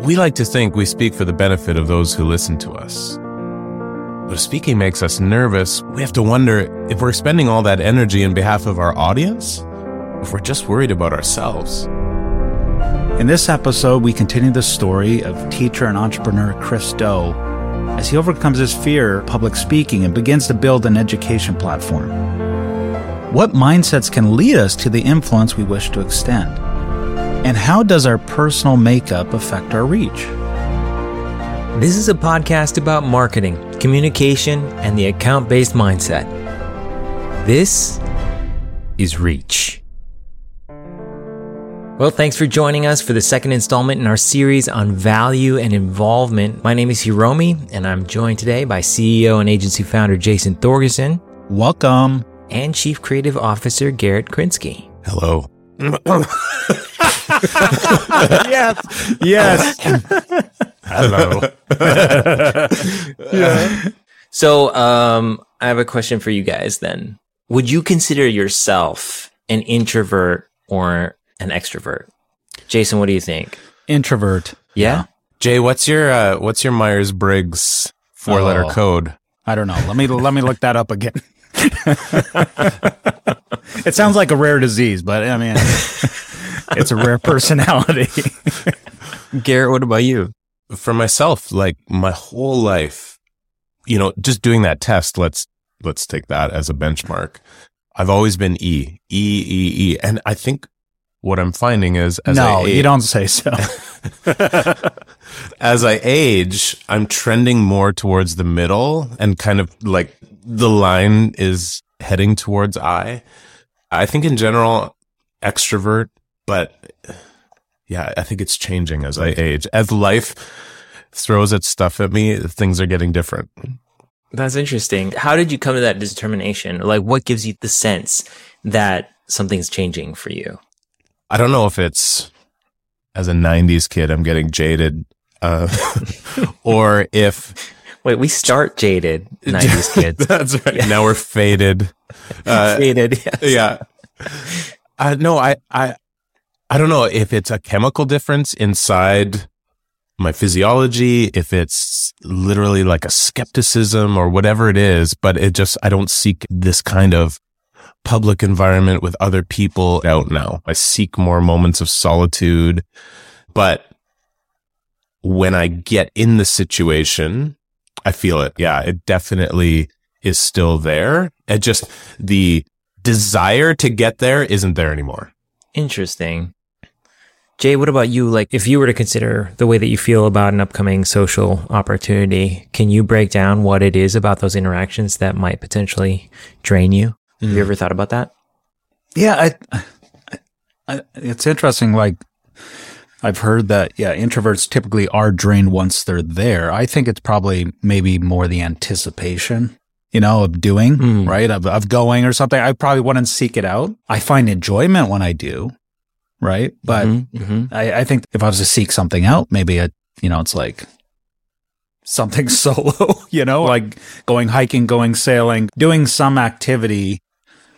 We like to think we speak for the benefit of those who listen to us. But if speaking makes us nervous, we have to wonder if we're spending all that energy in behalf of our audience, if we're just worried about ourselves. In this episode, we continue the story of teacher and entrepreneur Chris Do as he overcomes his fear of public speaking and begins to build an education platform. What mindsets can lead us to the influence we wish to extend? And how does our personal makeup affect our reach? This is a podcast about marketing, communication, and the account based mindset. This is Reach. Well, thanks for joining us for the second installment in our series on value and involvement. My name is Hiromi, and I'm joined today by CEO and agency founder Jason Thorgerson. Welcome. And Chief Creative Officer Garrett Krinsky. Hello. yes. Yes. Hello. yeah. So, um, I have a question for you guys then. Would you consider yourself an introvert or an extrovert? Jason, what do you think? Introvert. Yeah. Jay, what's your uh, what's your Myers Briggs four letter Oh. code? I don't know. Let me let me look that up again. it sounds like a rare disease, but I mean, it's a rare personality. Garrett, what about you? For myself, like my whole life, you know, just doing that test, let's let's take that as a benchmark. I've always been E, E, E, E, and I think what I'm finding is as I no, age, you don't say so. as I age, I'm trending more towards the middle and kind of like the line is heading towards I. I think in general, extrovert, but yeah, I think it's changing as I age. As life throws its stuff at me, things are getting different. That's interesting. How did you come to that determination? Like, what gives you the sense that something's changing for you? I don't know if it's as a 90s kid, I'm getting jaded, uh, or if Wait, we start jaded, 90s kids. that's right. Now we're faded. Uh, jaded, yes. yeah. Uh, no, I, I, I don't know if it's a chemical difference inside my physiology, if it's literally like a skepticism or whatever it is, but it just, I don't seek this kind of public environment with other people out now. I seek more moments of solitude, but when I get in the situation, I feel it. Yeah, it definitely is still there. It just, the desire to get there isn't there anymore. Interesting. Jay, what about you? Like, if you were to consider the way that you feel about an upcoming social opportunity, can you break down what it is about those interactions that might potentially drain you? Have you ever thought about that? yeah, I, I, I, it's interesting. Like, I've heard that yeah, introverts typically are drained once they're there. I think it's probably maybe more the anticipation, you know, of doing Mm. right of of going or something. I probably wouldn't seek it out. I find enjoyment when I do, right? But Mhm, mhm. I, I think if I was to seek something out, maybe it, you know, it's like something solo, you know, like going hiking, going sailing, doing some activity,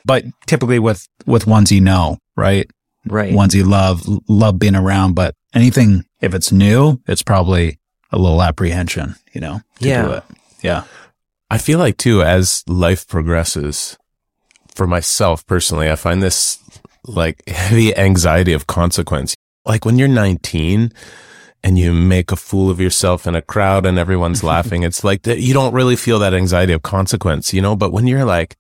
but typically with, with ones you know, right? right. Ones you love, love being around, but anything, if it's new, it's probably a little apprehension, you know? to do Yeah. it. Yeah. I feel like too, as life progresses, for myself personally, I find this like heavy anxiety of consequence. Like when you're 19 and you make a fool of yourself in a crowd and everyone's laughing, it's like that you don't really feel that anxiety of consequence, you know? But when you're like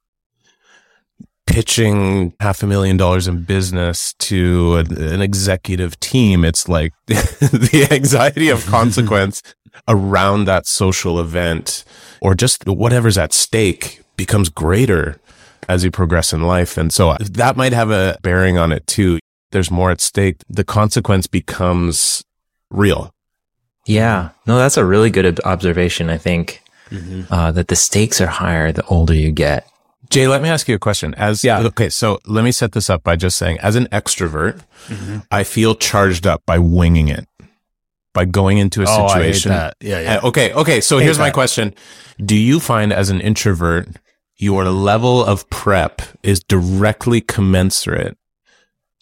pitching half a million dollars in business to an, an executive team, it's like the anxiety of consequence around that social event or just whatever's at stake becomes greater as you progress in life. And so that might have a bearing on it too. There's more at stake. The consequence becomes real. Yeah. No, that's a really good observation. I think uh, that the stakes are higher the older you get. Jay, let me ask you a question. As Yeah. okay, so let me set this up by just saying, as an extrovert, I feel charged up by winging it, by going into a Oh, I hate situation. that. Yeah, yeah. Uh, okay, okay. So Hate here's my question: Do you find, as an introvert, your level of prep is directly commensurate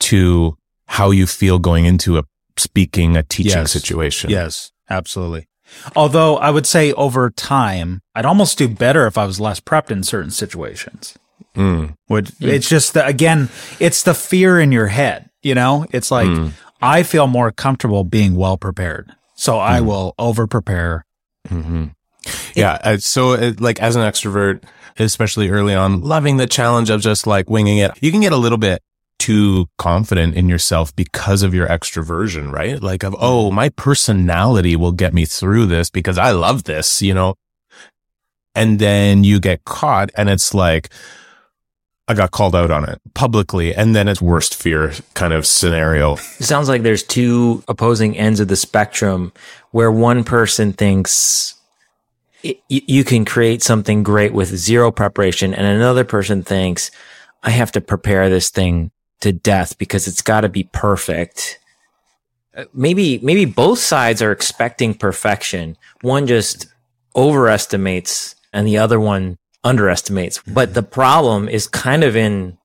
to how you feel going into a speaking, a teaching Yes. situation. Yes, absolutely. Although I would say over time, I'd almost do better if I was less prepped in certain situations. Mm. Would it's just the, again, it's the fear in your head. You know, it's like Mm. I feel more comfortable being well prepared, so I will over prepare. hmm Yeah. uh, so, uh, like, as an extrovert, especially early on, loving the challenge of just like winging it, you can get a little bit too confident in yourself because of your extroversion, right? Like, of, oh, my personality will get me through this because I love this, you know? And then you get caught and it's like, I got called out on it publicly. And then it's worst fear kind of scenario. It sounds like there's two opposing ends of the spectrum where one person thinks y- you can create something great with zero preparation, and another person thinks I have to prepare this thing to death because it's got to be perfect. Uh, Maybe, maybe both sides are expecting perfection. One just overestimates and the other one underestimates. But the problem is kind of in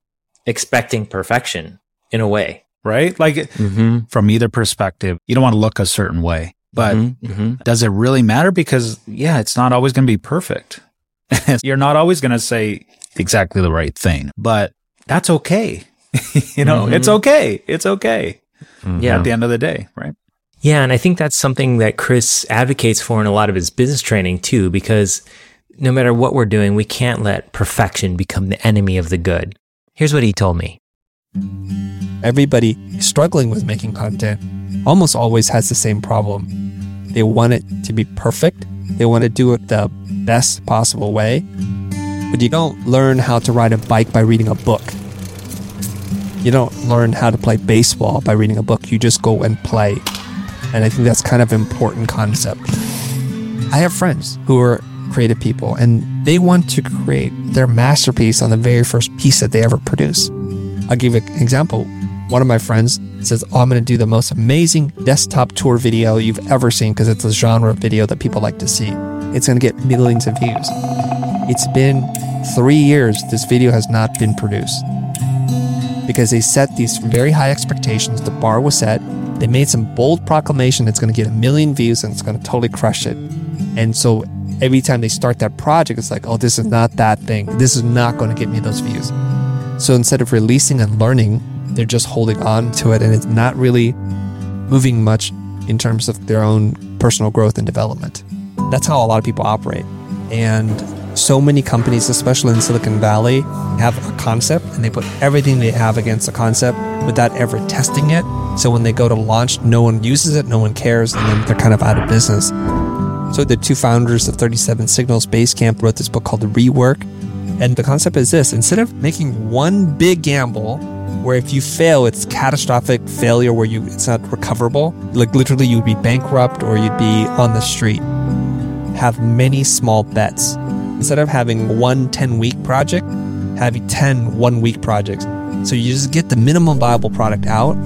expecting perfection in a way. Right? Like Mm-hmm. from either perspective, you don't want to look a certain way, but mm-hmm. does it really matter? Because yeah, it's not always going to be perfect. You're not always going to say exactly the right thing, but that's okay. you know, Mhm. it's okay. It's okay Yeah. at the end of the day, right? Yeah. And I think that's something that Chris advocates for in a lot of his business training too, because no matter what we're doing, we can't let perfection become the enemy of the good. Here's what he told me. Everybody struggling with making content almost always has the same problem. They want it to be perfect, they want to do it the best possible way, but you don't learn how to ride a bike by reading a book. You don't learn how to play baseball by reading a book, you just go and play. And I think that's kind of an important concept. I have friends who are creative people and they want to create their masterpiece on the very first piece that they ever produce. I'll give an example. One of my friends says, Oh, I'm going to do the most amazing desktop tour video you've ever seen because it's a genre video that people like to see. It's going to get millions of views. It's been three years this video has not been produced because they set these very high expectations. The bar was set. They made some bold proclamation that's going to get a million views and it's going to totally crush it. And so every time they start that project, it's like, oh, this is not that thing. This is not going to get me those views. So instead of releasing and learning, they're just holding on to it and it's not really moving much in terms of their own personal growth and development. That's how a lot of people operate. And so many companies, especially in Silicon Valley, have a concept and they put everything they have against the concept without ever testing it. So when they go to launch, no one uses it, no one cares, and then they're kind of out of business. So the two founders of 37 Signals Basecamp wrote this book called The Rework. And the concept is this instead of making one big gamble where if you fail, it's catastrophic failure where you it's not recoverable, like literally you'd be bankrupt or you'd be on the street. Have many small bets. Instead of having one 10 week project, having 10 one week projects. So you just get the minimum viable product out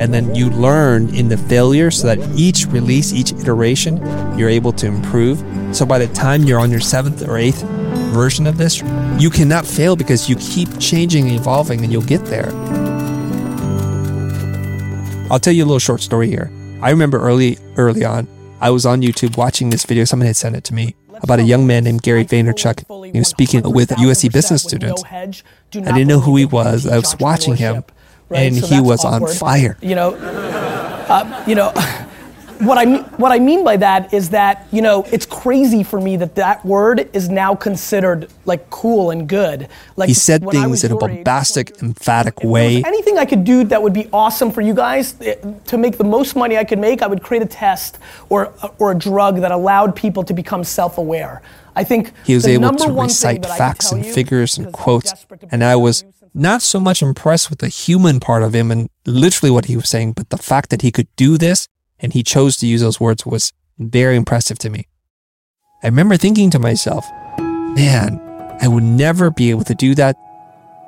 and then you learn in the failure so that each release, each iteration, you're able to improve. So by the time you're on your seventh or eighth version of this, you cannot fail because you keep changing and evolving and you'll get there. I'll tell you a little short story here. I remember early early on, I was on YouTube watching this video. Someone had sent it to me about a young man named Gary Vaynerchuk. He was speaking with USC business students. I didn't know who he was. I was watching him, and he was on fire. You know, uh, you know, what I mean, what I mean by that is that you know it's crazy for me that that word is now considered like cool and good. Like He said things in a your age, bombastic, emphatic if there was way. Anything I could do that would be awesome for you guys eh, to make the most money I could make, I would create a test or or a drug that allowed people to become self-aware. I think He was the able to recite that I could facts and figures and quotes. desperate to be And I was not so much impressed with the human part of him and literally what he was saying, but the fact that he could do this and he chose to use those words was very impressive to me. I remember thinking to myself, man, I would never be able to do that.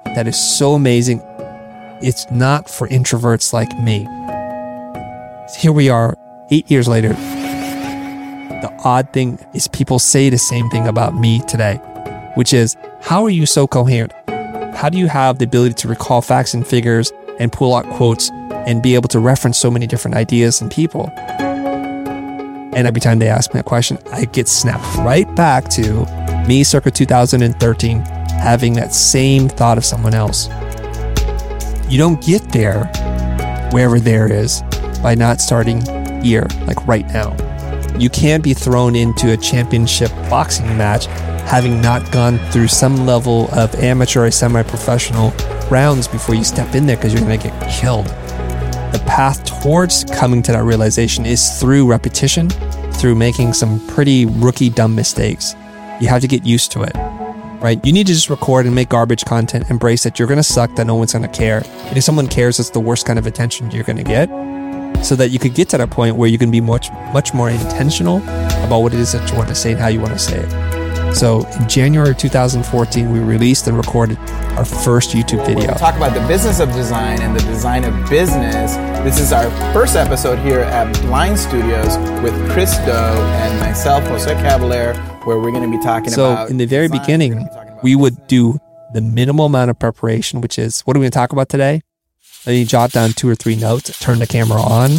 That is so amazing. It's not for introverts like me. Here we are, eight years later. The odd thing is, people say the same thing about me today, which is, How are you so coherent? How do you have the ability to recall facts and figures and pull out quotes and be able to reference so many different ideas and people. And every time they ask me a question, I get snapped right back to me circa 2013 having that same thought of someone else. You don't get there, wherever there is, by not starting here, like right now. You can't be thrown into a championship boxing match having not gone through some level of amateur or semi professional rounds before you step in there because you're going to get killed. The path towards coming to that realization is through repetition, through making some pretty rookie dumb mistakes. You have to get used to it, right? You need to just record and make garbage content, embrace that you're going to suck, that no one's going to care. And if someone cares, it's the worst kind of attention you're going to get. So that you could get to that point where you can be much, much more intentional about what it is that you want to say and how you want to say it. So in January 2014, we released and recorded our first YouTube video. going to talk about the business of design and the design of business. This is our first episode here at Blind Studios with Chris Do and myself, Jose Caballer, where we're going to be talking So about. So in the very design. Beginning, be talking about we would do the minimal amount of preparation, which is what are we going to talk about today? Then you jot down two or three notes, turn the camera on,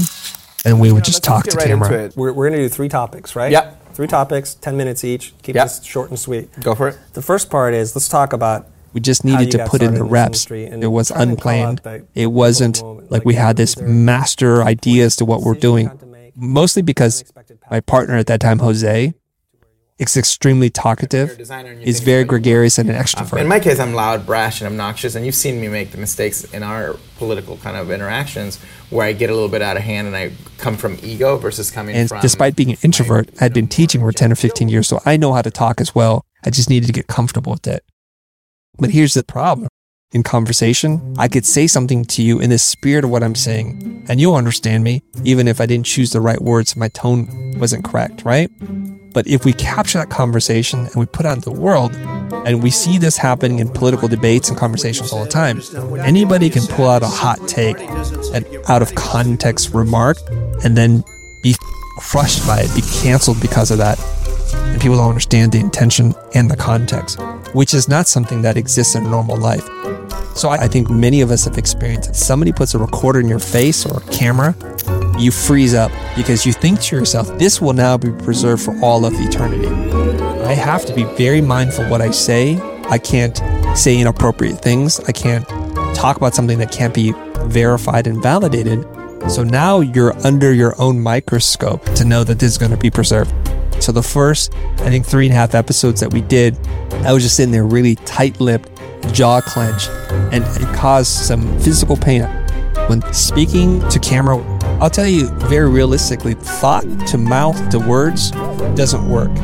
and we would just Let's talk to right camera. into it. We're, we're going to do three topics, right? Yep. Three topics, 10 minutes each. Keep Yep. this short and sweet. Go for it. The first part is let's talk about We just needed to put in the reps. It was try and call out unplanned. It wasn't like like we had this master ideas to what we're doing. Mostly because my partner at that time, Jose, is extremely talkative, designer and you is very gregarious and an extrovert. In my case, I'm loud, brash, and obnoxious, and you've seen me make the mistakes in our political kind of interactions where I get a little bit out of hand and I come from ego versus coming And from. despite being an introvert, I'd been teaching for 10 or 15 years, so I know how to talk as well. I just needed to get comfortable with it. But here's the problem. In conversation, I could say something to you in the spirit of what I'm saying, and you'll understand me, even if I didn't choose the right words, my tone wasn't correct, right? But if we capture that conversation and we put it out the world, and we see this happening in political debates and conversations all the time, anybody can pull out a hot take, an out of context remark, and then be crushed by it, be canceled because of that. And people don't understand the intention and the context, which is not something that exists in normal life. So I think many of us have experienced it. Somebody puts a recorder in your face or a camera, you freeze up because you think to yourself, this will now be preserved for all of eternity. I have to be very mindful what I say. I can't say inappropriate things. I can't talk about something that can't be verified and validated. So now you're under your own microscope to know that this is going to be preserved. So the first, I think, three and a half episodes that we did, I was just sitting there really tight lipped, jaw clenched, and it caused some physical pain. When speaking to camera, I'll tell you very realistically, thought to mouth to words doesn't work.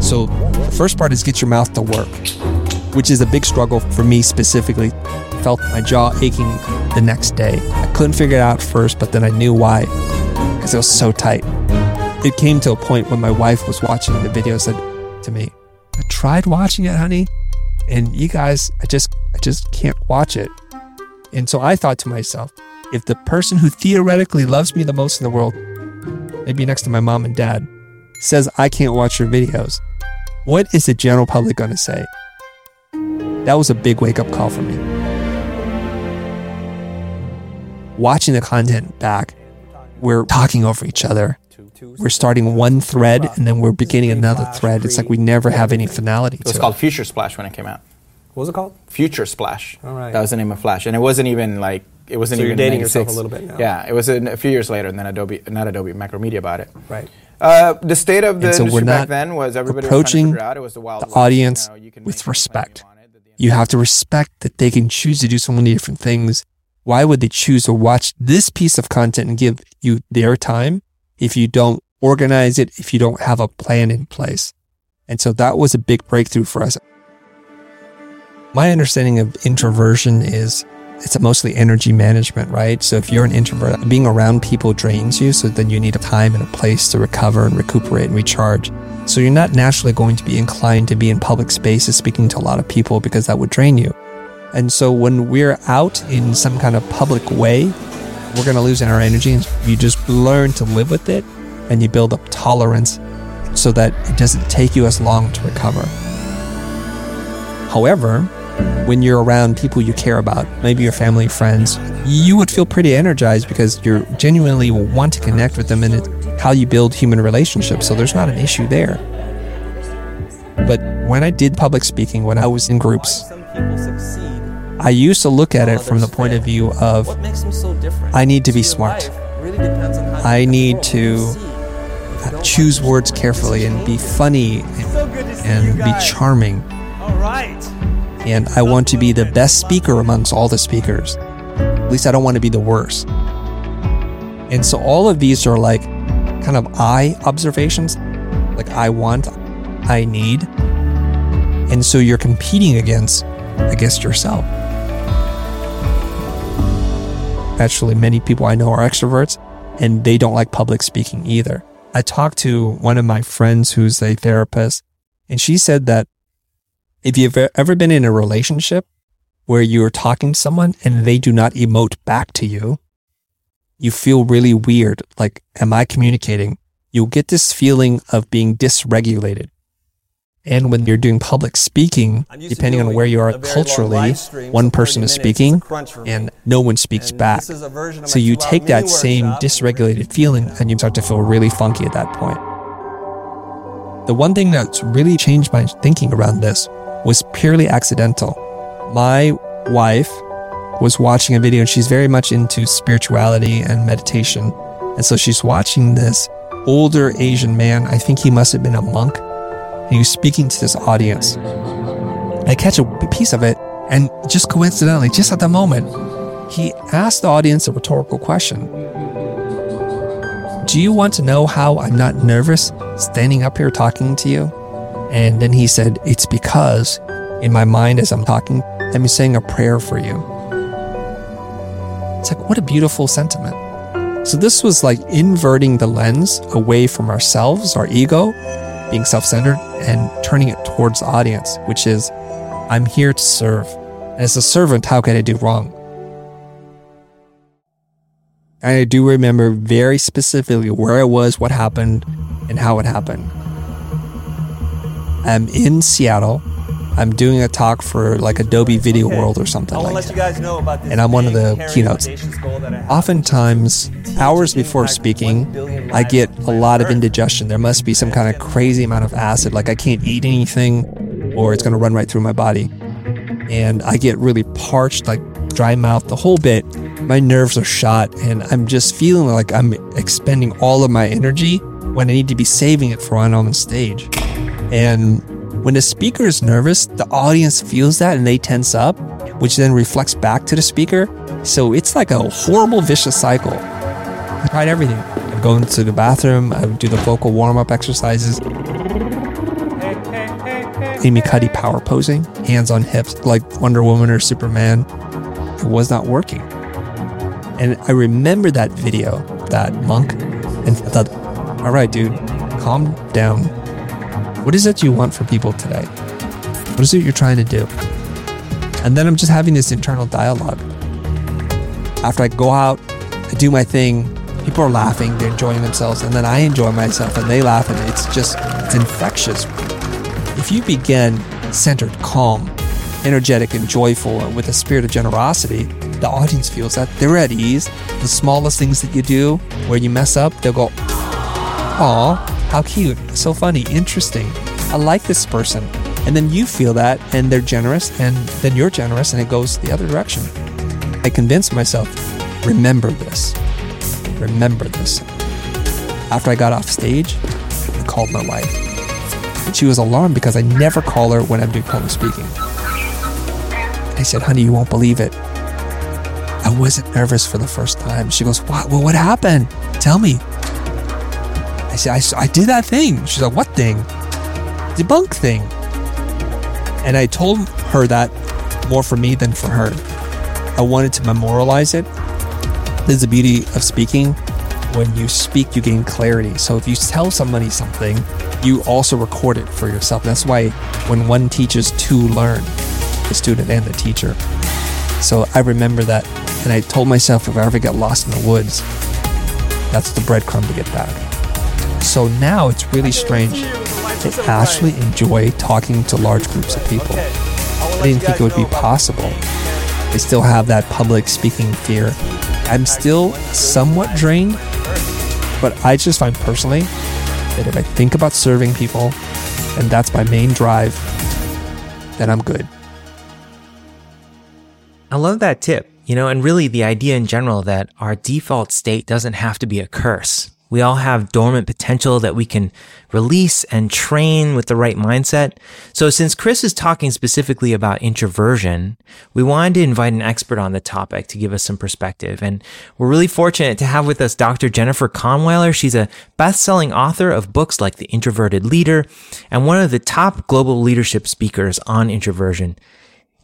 So the first part is get your mouth to work, which is a big struggle for me specifically. Felt my jaw aching the next day. I couldn't figure it out first, but then I knew why because it was so tight. It came to a point when my wife was watching the video said to me, I tried watching it, honey, and you guys, I just I just can't watch it. And so I thought to myself, if the person who theoretically loves me the most in the world, maybe next to my mom and dad, says I can't watch your videos, what is the general public going to say? That was a big wake up call for me. Watching the content back, we're talking over each other. We're starting one thread and then we're beginning another thread. It's like we never have any finality It was to called it. FutureSplash when it came out. What was it called? FutureSplash. All right. That was the name of Flash, and it wasn't even like it wasn't So you're even dating yourself 96. a little bit now. Yeah, it was a, a few years later, and then Adobe, not Adobe, Macromedia bought it. Right. Uh, the state of the And so industry we're back not then was everybody approaching was to out. It was the wild the audience you know, you with respect. you wanted, but the- You have to respect that they can choose to do so many different things. Why would they choose to watch this piece of content and give you their time if you don't organize it, if you don't have a plan in place? And so that was a big breakthrough for us. My understanding of introversion is it's mostly energy management, right? So if you're an introvert, being around people drains you. So then you need a time and a place to recover and recuperate and recharge. So you're not naturally going to be inclined to be in public spaces speaking to a lot of people because that would drain you. And so when we're out in some kind of public way, we're going to lose in our energy and you just learn to live with it and you build up tolerance so that it doesn't take you as long to recover. However, when you're around people you care about, maybe your family, friends, you would feel pretty energized because you genuinely want to connect with them and it's how you build human relationships. So there's not an issue there. But when I did public speaking, when I was in groups, I used to look at it from the point of view of I need to be smart. I need to uh, choose words carefully and be funny and, and be charming. And I want to be the best speaker amongst all the speakers. At least I don't want to be the worst. And so all of these are like kind of I observations, like I want, I need. And so you're competing against against yourself. Actually, many people I know are extroverts and they don't like public speaking either. I talked to one of my friends who's a therapist, and she said that if you've ever been in a relationship where you're talking to someone and they do not emote back to you, you feel really weird. Like, am I communicating? You'll get this feeling of being dysregulated. And when you're doing public speaking, depending on where you are culturally, one person is speaking and no one speaks back. So you take that same dysregulated feeling and you start to feel really funky at that point. The one thing that's really changed my thinking around this was purely accidental. My wife was watching a video and she's very much into spirituality and meditation. And so she's watching this older Asian man. I think he must have been a monk and he was speaking to this audience. I catch a piece of it, and just coincidentally, just at the moment, he asked the audience a rhetorical question. Do you want to know how I'm not nervous standing up here talking to you? And then he said, It's because in my mind as I'm talking, I'm saying a prayer for you. It's like, what a beautiful sentiment. So, this was like inverting the lens away from ourselves, our ego, being self centered, and turning it towards the audience, which is, I'm here to serve. As a servant, how can I do wrong? I do remember very specifically where I was, what happened, and how it happened. I'm in Seattle. I'm doing a talk for like Adobe Video World or something like that. and I'm one of the keynotes. Oftentimes, hours before speaking, I get a lot of indigestion. There must be some kind of crazy amount of acid, like I can't eat anything or it's going to run right through my body. And I get really parched, like dry mouth, the whole bit. My nerves are shot, and I'm just feeling like I'm expending all of my energy when I need to be saving it for when I'm on stage. And when the speaker is nervous, the audience feels that and they tense up, which then reflects back to the speaker. So it's like a horrible vicious cycle. I tried everything. I go into the bathroom, I would do the vocal warm up exercises. Amy Cuddy power posing, hands on hips like Wonder Woman or Superman. It was not working. And I remember that video, that monk, and I thought, all right, dude, calm down. What is it you want for people today? What is it you're trying to do? And then I'm just having this internal dialogue. After I go out, I do my thing, people are laughing, they're enjoying themselves, and then I enjoy myself and they laugh, and it's just, it's infectious. If you begin centered, calm, energetic, and joyful, and with a spirit of generosity, the audience feels that they're at ease. The smallest things that you do where you mess up, they'll go, Aw, how cute, so funny, interesting. I like this person. And then you feel that, and they're generous, and then you're generous, and it goes the other direction. I convinced myself, remember this. Remember this. After I got off stage, I called my wife. And she was alarmed because I never call her when I'm doing public speaking. I said, honey, you won't believe it. I wasn't nervous for the first time. She goes, what? Well, what happened? Tell me. I said, I, I did that thing. She's like, what thing? Debunk thing. And I told her that more for me than for her. I wanted to memorialize it. This is the beauty of speaking. When you speak, you gain clarity. So if you tell somebody something, you also record it for yourself. That's why when one teaches, two learn the student and the teacher. So I remember that. And I told myself if I ever get lost in the woods, that's the breadcrumb to get back. So now it's really strange to actually enjoy talking to large groups of people. I didn't think it would be possible. I still have that public speaking fear. I'm still somewhat drained, but I just find personally that if I think about serving people and that's my main drive, then I'm good. I love that tip, you know, and really the idea in general that our default state doesn't have to be a curse. We all have dormant potential that we can release and train with the right mindset. So since Chris is talking specifically about introversion, we wanted to invite an expert on the topic to give us some perspective. And we're really fortunate to have with us Dr. Jennifer Kahnweiler. She's a best-selling author of books like The Introverted Leader and one of the top global leadership speakers on introversion.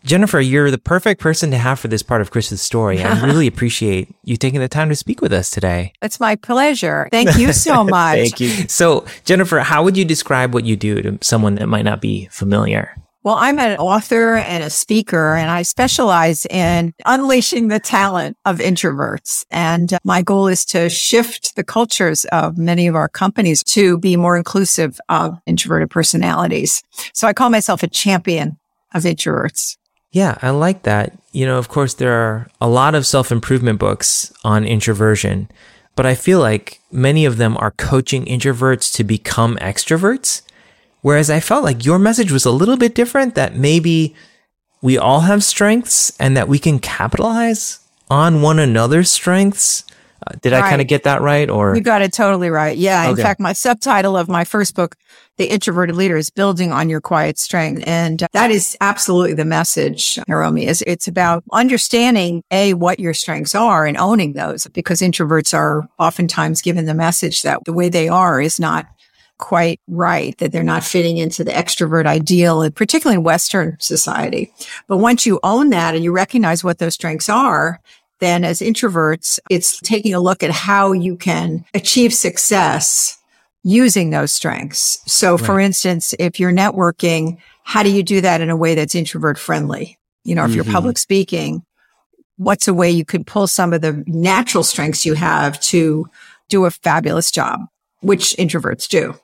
Jennifer, you're the perfect person to have for this part of Chris's story. I really appreciate you taking the time to speak with us today. It's my pleasure. Thank you so much. Thank you. So, Jennifer, how would you describe what you do to someone that might not be familiar? Well, I'm an author and a speaker, and I specialize in unleashing the talent of introverts. And uh, my goal is to shift the cultures of many of our companies to be more inclusive of introverted personalities. So I call myself a champion of introverts. Yeah, I like that. You know, of course, there are a lot of self improvement books on introversion, but I feel like many of them are coaching introverts to become extroverts. Whereas I felt like your message was a little bit different that maybe we all have strengths and that we can capitalize on one another's strengths. Uh, did I kind of get that right? Or You got it totally right. Yeah. In fact, my subtitle of my first book, The Introverted Leader, is building on your quiet strength. And that is absolutely the message, Hiromi, is it's about understanding A, what your strengths are and owning those because introverts are oftentimes given the message that the way they are is not quite right, that they're not fitting into the extrovert ideal, particularly in Western society. But once you own that and you recognize what those strengths are, then as introverts, it's taking a look at how you can achieve success using those strengths. So for instance, if you're networking, how do you do that in a way that's introvert friendly? You know, if you're Mhm. public speaking, what's a way you could pull some of the natural strengths you have to do a fabulous job, which introverts do,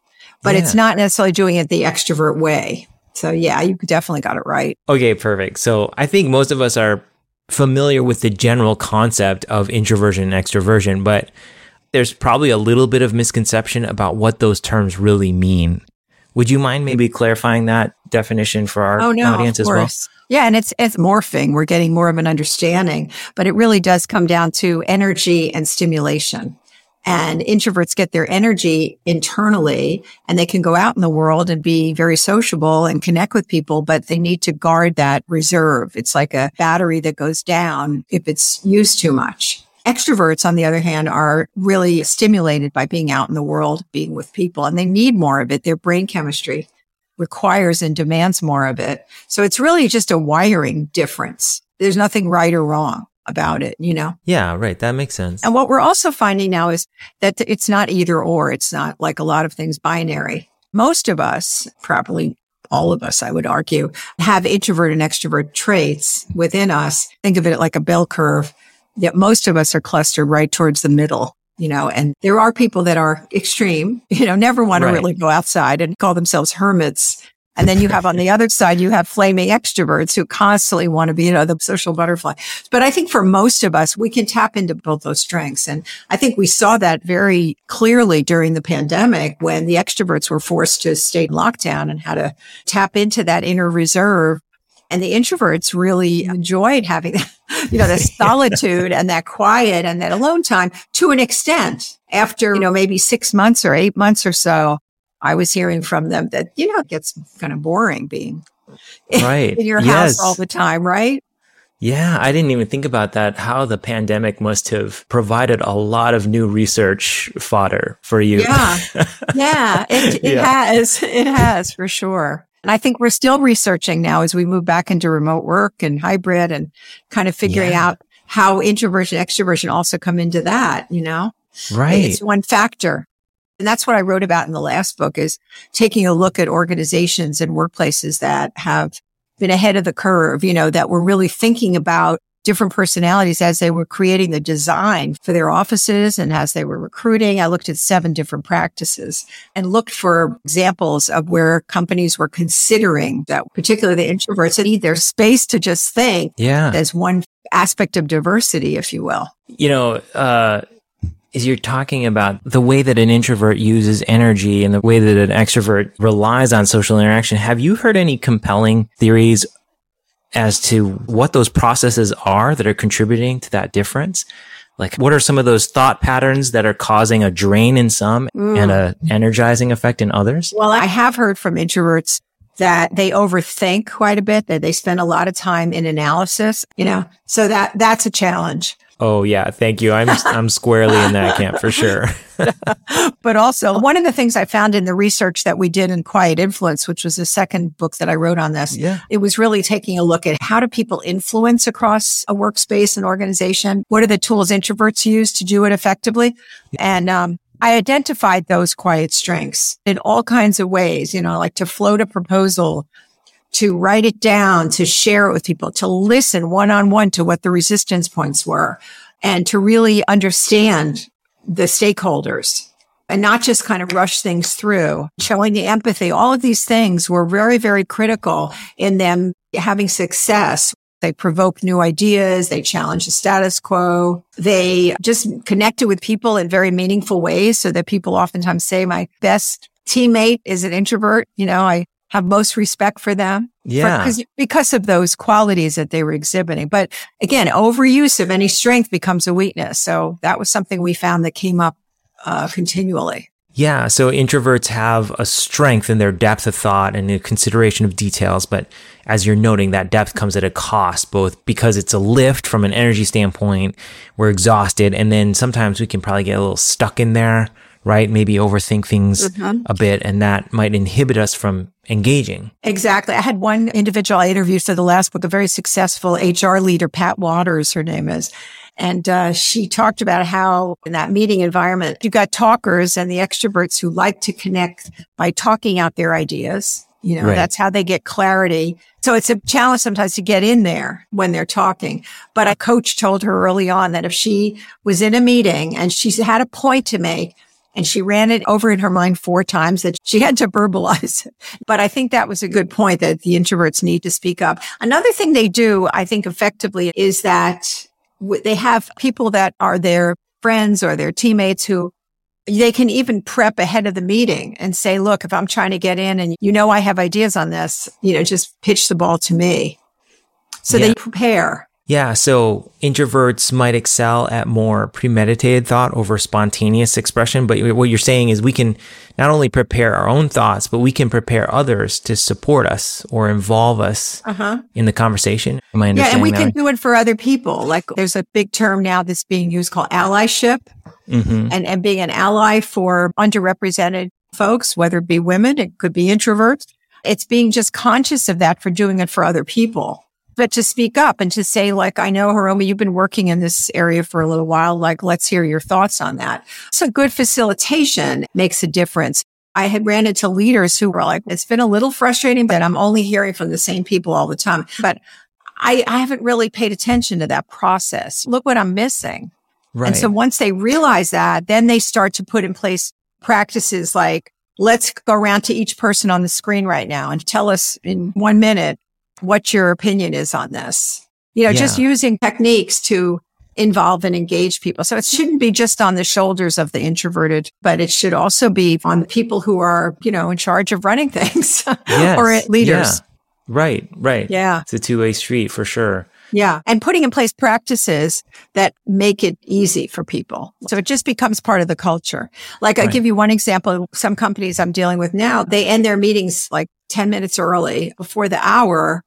but it's not necessarily doing it the extrovert way. So yeah, you definitely got it right. Okay, perfect. So I think most of us are familiar with the general concept of introversion and extroversion, but there's probably a little bit of misconception about what those terms really mean. Would you mind maybe clarifying that definition for our oh no, audience as well? Yeah, and it's it's morphing. We're getting more of an understanding, but it really does come down to energy and stimulation. And introverts get their energy internally and they can go out in the world and be very sociable and connect with people, but they need to guard that reserve. It's like a battery that goes down if it's used too much. Extroverts, on the other hand, are really stimulated by being out in the world, being with people, and they need more of it. Their brain chemistry requires and demands more of it. So it's really just a wiring difference. There's nothing right or wrong about it, you know? Yeah, right. That makes sense. And what we're also finding now is that it's not either or. It's not like a lot of things binary. Most of us, probably all of us, I would argue, have introvert and extrovert traits within us. Think of it like a bell curve. Yet most of us are clustered right towards the middle, you know, and there are people that are extreme, you know, never want Right. to really go outside and call themselves hermits. And then you have on the other side, you have flaming extroverts who constantly want to be, you know, the social butterfly. But I think for most of us, we can tap into both those strengths. And I think we saw that very clearly during the pandemic when the extroverts were forced to stay in lockdown and how to tap into that inner reserve. And the introverts really enjoyed having that, you know, the solitude and that quiet and that alone time to an extent. After, you know, maybe six months or eight months or so, I was hearing from them that, you know, it gets kind of boring being Right. in your Yes. house all the time, right? Yeah, I didn't even think about that. How the pandemic must have provided a lot of new research fodder for you. Yeah. Yeah. It, it Yeah. has. It has for sure. And I think we're still researching now as we move back into remote work and hybrid and kind of figuring Yeah. out how introversion, extroversion also come into that, you know? right. It's one factor. And that's what I wrote about in the last book is taking a look at organizations and workplaces that have been ahead of the curve, you know, that were really thinking about different personalities as they were creating the design for their offices and as they were recruiting. I looked at seven different practices and looked for examples of where companies were considering that particularly the introverts that need their space to just think yeah. as one aspect of diversity, if you will. You know, uh, is you're talking about the way that an introvert uses energy and the way that an extrovert relies on social interaction. Have you heard any compelling theories as to what those processes are that are contributing to that difference? Like, what are some of those thought patterns that are causing a drain in some mm. and a energizing effect in others? Well, I have heard from introverts that they overthink quite a bit, that they spend a lot of time in analysis, you know, so that that's a challenge. Oh yeah, thank you. I'm I'm squarely in that camp for sure. But also, one of the things I found in the research that we did in Quiet Influence, which was the second book that I wrote on this, Yeah. it was really taking a look at how do people influence across a workspace and organization? What are the tools introverts use to do it effectively? And um, I identified those quiet strengths in all kinds of ways, you know, like to float a proposal, to write it down, to share it with people, to listen one on one to what the resistance points were, and to really understand the stakeholders and not just kind of rush things through, showing the empathy. All of these things were very, very critical in them having success. They provoke new ideas. They challenge the status quo. They just connected with people in very meaningful ways so that people oftentimes say my best teammate is an introvert. You know, I have most respect for them. Yeah. Because, because of those qualities that they were exhibiting. But again, overuse of any strength becomes a weakness. So that was something we found that came up uh, continually. Yeah, so introverts have a strength in their depth of thought and the consideration of details, but as you're noting, that depth comes at a cost, both because it's a lift from an energy standpoint, we're exhausted, and then sometimes we can probably get a little stuck in there, right? Maybe overthink things a bit, and that might inhibit us from engaging. Exactly. I had one individual I interviewed for the last book, a very successful HR leader, Pat Waters, her name is. And uh, she talked about how in that meeting environment, you've got talkers and the extroverts who like to connect by talking out their ideas. You know, Right. that's how they get clarity. So it's a challenge sometimes to get in there when they're talking. But a coach told her early on that if she was in a meeting and she had a point to make, and she ran it over in her mind four times that she had to verbalize it. But I think that was a good point that the introverts need to speak up. Another thing they do, I think effectively is that they have people that are their friends or their teammates who they can even prep ahead of the meeting and say, look, if I'm trying to get in and you know, I have ideas on this, you know, just pitch the ball to me. So Yeah. they prepare. Yeah, so introverts might excel at more premeditated thought over spontaneous expression. But what you're saying is we can not only prepare our own thoughts, but we can prepare others to support us or involve us in the conversation. Am I understanding Yeah, and we can right? do it for other people. Like there's a big term now that's being used called allyship Mhm. and, and being an ally for underrepresented folks, whether it be women, it could be introverts. It's being just conscious of that for doing it for other people. But to speak up and to say, like, I know, Hiromi, you've been working in this area for a little while. Like, let's hear your thoughts on that. So good facilitation makes a difference. I had ran into leaders who were like, it's been a little frustrating but I'm only hearing from the same people all the time. But I, I haven't really paid attention to that process. Look what I'm missing. Right. And so once they realize that, then they start to put in place practices like, let's go around to each person on the screen right now and tell us in one minute what your opinion is on this. You know, just using techniques to involve and engage people. So it shouldn't be just on the shoulders of the introverted, but it should also be on the people who are, you know, in charge of running things Yes. or leaders. Yeah. Right, right. Yeah. It's a two way street for sure. Yeah. And putting in place practices that make it easy for people. So it just becomes part of the culture. Like I'll give you one example. Some companies I'm dealing with now, they end their meetings like 10 minutes early before the hour.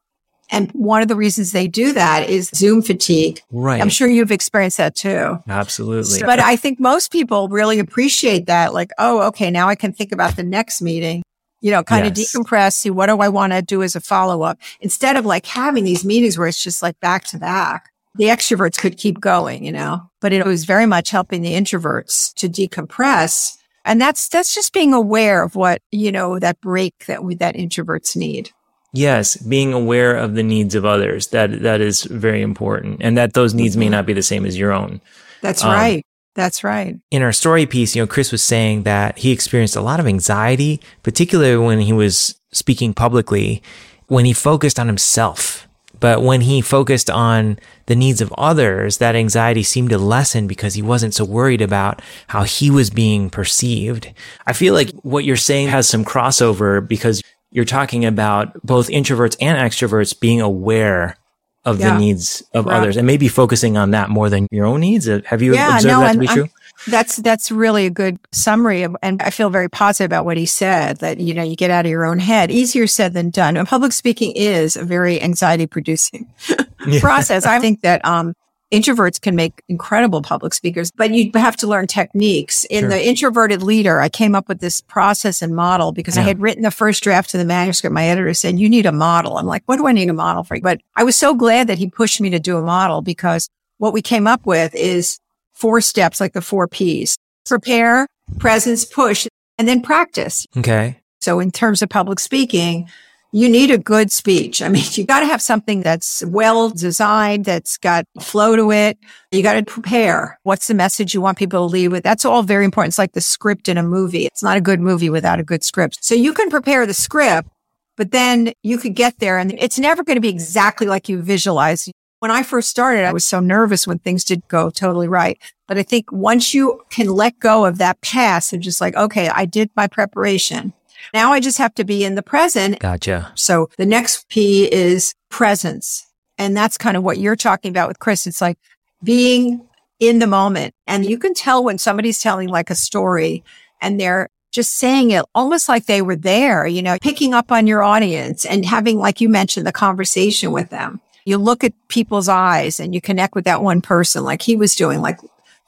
And one of the reasons they do that is Zoom fatigue. Right. I'm sure you've experienced that too. Absolutely. But I think most people really appreciate that. Like, oh, okay, now I can think about the next meeting, you know, kind of decompress, see what do I want to do as a follow up instead of like having these meetings where it's just like back to back. The extroverts could keep going, you know, but it was very much helping the introverts to decompress. And that's, that's just being aware of what, you know, that break that we, that introverts need. Yes, being aware of the needs of others. That that is very important. And that those needs Mm-hmm. may not be the same as your own. That's Um, right. That's right. in our story piece, you know, Chris was saying that he experienced a lot of anxiety, particularly when he was speaking publicly, when he focused on himself But when he focused on the needs of others, that anxiety seemed to lessen because he wasn't so worried about how he was being perceived. I feel like what you're saying has some crossover because you're talking about both introverts and extroverts being aware of Yeah. the needs of Right. others and maybe focusing on that more than your own needs. Uh, Have you Yeah, observed no, that to be I'm- true? That's that's really a good summary, of, and I feel very positive about what he said. That you know you get out of your own head. Easier said than done. And public speaking is a very anxiety producing process. I think that um, introverts can make incredible public speakers, but you have to learn techniques. In Sure. the introverted leader, I came up with this process and model because I had written the first draft of the manuscript. My editor said, "You need a model." I'm like, "What do I need a model for?" But I was so glad that he pushed me to do a model because what we came up with is four steps, like the four P's prepare, presence, push, and then practice. Okay. So in terms of public speaking, you need a good speech. I mean, you got to have something that's well designed, that's got flow to it. You got to prepare. What's the message you want people to leave with? That's all very important. It's like the script in a movie. It's not a good movie without a good script. So you can prepare the script, but then you could get there and it's never going to be exactly like you visualize. When I first started, I was so nervous when things did go totally right. But I think once you can let go of that past and just like, okay, I did my preparation. Now I just have to be in the present. Gotcha. So the next P is presence. And that's kind of what you're talking about with Chris. It's like being in the moment. And you can tell when somebody's telling like a story and they're just saying it almost like they were there, you know, picking up on your audience and having, like you mentioned, the conversation with them. You look at people's eyes and you connect with that one person like he was doing, like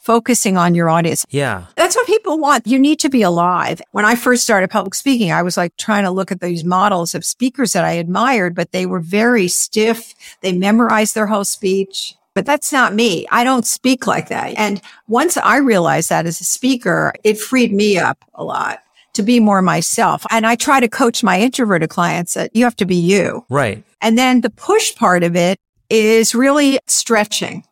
focusing on your audience. Yeah. That's what people want. You need to be alive. When I first started public speaking, I was like trying to look at these models of speakers that I admired, but they were very stiff. They memorized their whole speech. But that's not me. I don't speak like that. And once I realized that as a speaker, it freed me up a lot to be more myself. And I try to coach my introverted clients that you have to be you. Right. And then the push part of it is really stretching.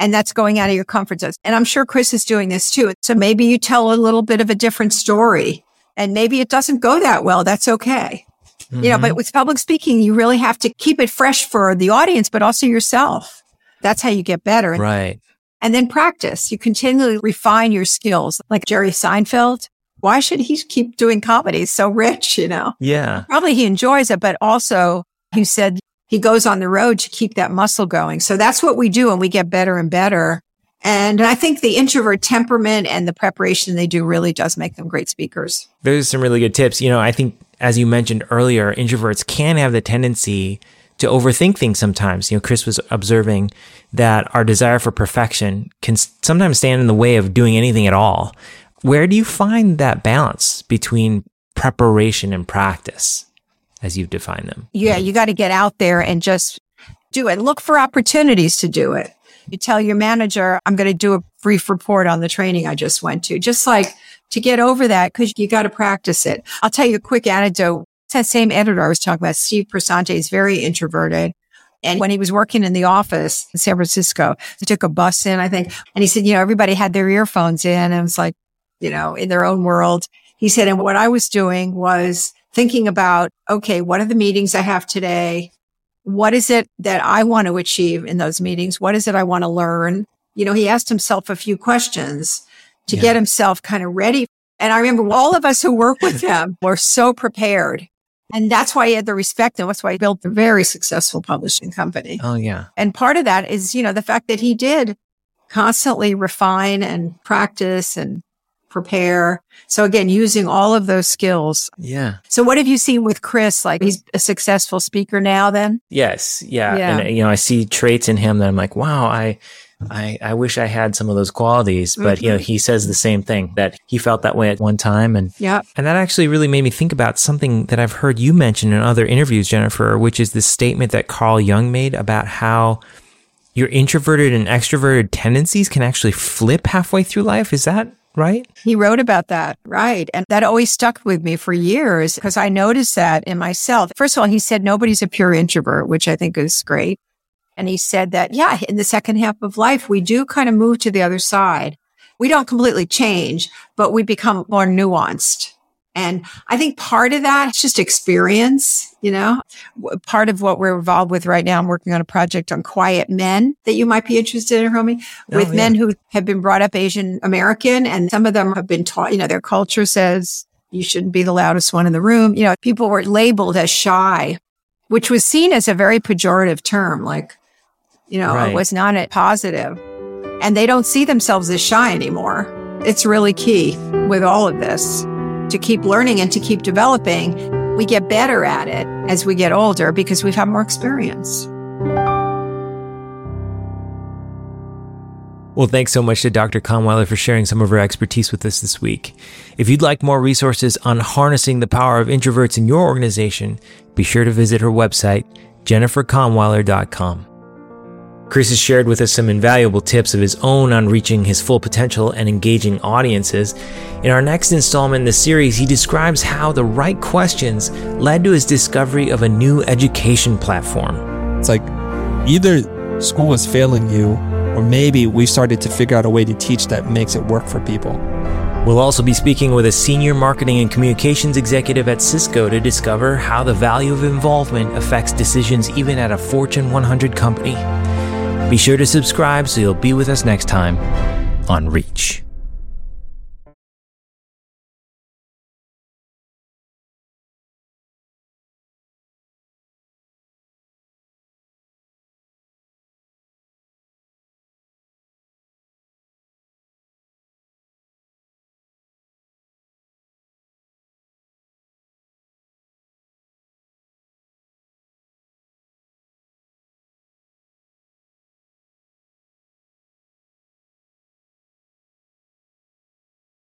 And that's going out of your comfort zone. And I'm sure Chris is doing this too. So maybe you tell a little bit of a different story and maybe it doesn't go that well. That's okay. You know, but mm-hmm. with public speaking, you really have to keep it fresh for the audience, but also yourself. That's how you get better. Right. and then practice. You continually refine your skills. Like Jerry Seinfeld. Why should he keep doing comedy? He's so rich, you know? Yeah. probably he enjoys it, but also he said he goes on the road to keep that muscle going. So that's what we do and we get better and better. And I think the introvert temperament and the preparation they do really does make them great speakers. Those are some really good tips. You know, I think as you mentioned earlier, introverts can have the tendency to overthink things sometimes. You know, Chris was observing that our desire for perfection can sometimes stand in the way of doing anything at all. Where do you find that balance between preparation and practice as you've defined them? Yeah, mm-hmm. you got to get out there and just do it. Look for opportunities to do it. You tell your manager, I'm going to do a brief report on the training I just went to, just like to get over that because you got to practice it. I'll tell you a quick anecdote. It's that same editor I was talking about, Steve Piersanti, is very introverted. And when he was working in the office in San Francisco, he took a bus in, I think, and he said, you know, everybody had their earphones in and it was like, you know, in their own world. He said, and what I was doing was thinking about, okay, what are the meetings I have today? What is it that I want to achieve in those meetings? What is it I want to learn? You know, he asked himself a few questions to Yeah. get himself kind of ready. And I remember all of us who work with him were so prepared. And that's why he had the respect and that's why he built a very successful publishing company. Oh, yeah. And part of that is, you know, the fact that he did constantly refine and practice and prepare. So again, using all of those skills. Yeah. So what have you seen with Chris? Like he's a successful speaker now then? Yes. Yeah. Yeah. And, you know, I see traits in him that I'm like, wow, I, I, I wish I had some of those qualities, but you know, mm-hmm. he says the same thing that he felt that way at one time. And, yeah, and that actually really made me think about something that I've heard you mention in other interviews, Jennifer, which is the statement that Carl Jung made about how your introverted and extroverted tendencies can actually flip halfway through life. Is that right? He wrote about that. Right. And that always stuck with me for years because I noticed that in myself. First of all, he said nobody's a pure introvert, which I think is great. And he said that, yeah, in the second half of life, we do kind of move to the other side. We don't completely change, but we become more nuanced. And I think part of that is just experience, you know, part of what we're involved with right now. I'm working on a project on quiet men that you might be interested in, Romy, oh, with yeah. men who have been brought up Asian American and some of them have been taught, you know, their culture says you shouldn't be the loudest one in the room. You know, people were labeled as shy, which was seen as a very pejorative term. Like, you know, Right. it was not a positive and they don't see themselves as shy anymore. It's really key with all of this to keep learning and to keep developing. We get better at it as we get older because we've had more experience. Well, thanks so much to Dr. Kahnweiler for sharing some of her expertise with us this week. If you'd like more resources on harnessing the power of introverts in your organization, be sure to visit her website, jenniferkahnweiler.com. Chris has shared with us some invaluable tips of his own on reaching his full potential and engaging audiences. In our next installment in the series, he describes how the right questions led to his discovery of a new education platform. It's like either school is failing you, or maybe we started to figure out a way to teach that makes it work for people. We'll also be speaking with a senior marketing and communications executive at Cisco to discover how the value of involvement affects decisions even at a Fortune 100 company. Be sure to subscribe so you'll be with us next time on Reach.